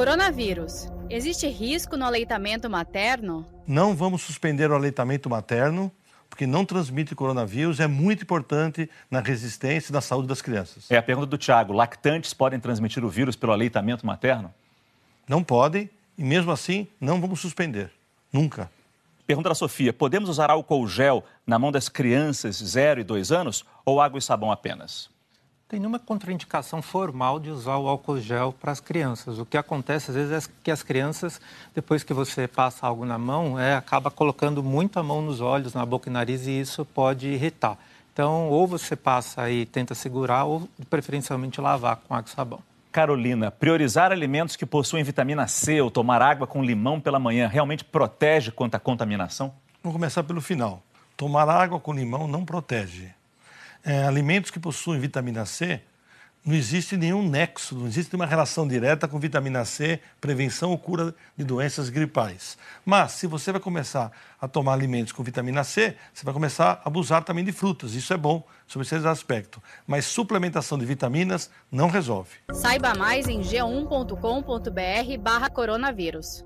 Coronavírus. Existe risco no aleitamento materno? Não vamos suspender o aleitamento materno, porque não transmite coronavírus, é muito importante na resistência e na saúde das crianças. É a pergunta do Tiago: lactantes podem transmitir o vírus pelo aleitamento materno? Não podem, e mesmo assim não vamos suspender. Nunca. Pergunta da Sofia: podemos usar álcool gel na mão das crianças 0 e 2 anos ou água e sabão apenas? Tem nenhuma contraindicação formal de usar o álcool gel para as crianças. O que acontece às vezes é que as crianças, depois que você passa algo na mão, é, acaba colocando muito a mão nos olhos, na boca e nariz e isso pode irritar. Então, ou você passa e tenta segurar, ou preferencialmente lavar com água e sabão. Carolina, priorizar alimentos que possuem vitamina C ou tomar água com limão pela manhã realmente protege contra a contaminação? Vamos começar pelo final. Tomar água com limão não protege é, alimentos que possuem vitamina C, não existe nenhum nexo, não existe uma relação direta com vitamina C, prevenção ou cura de doenças gripais. Mas, se você vai começar a tomar alimentos com vitamina C, você vai começar a abusar também de frutas. Isso é bom sobre esses aspectos. Mas suplementação de vitaminas não resolve. Saiba mais em g1.com.br barra coronavírus.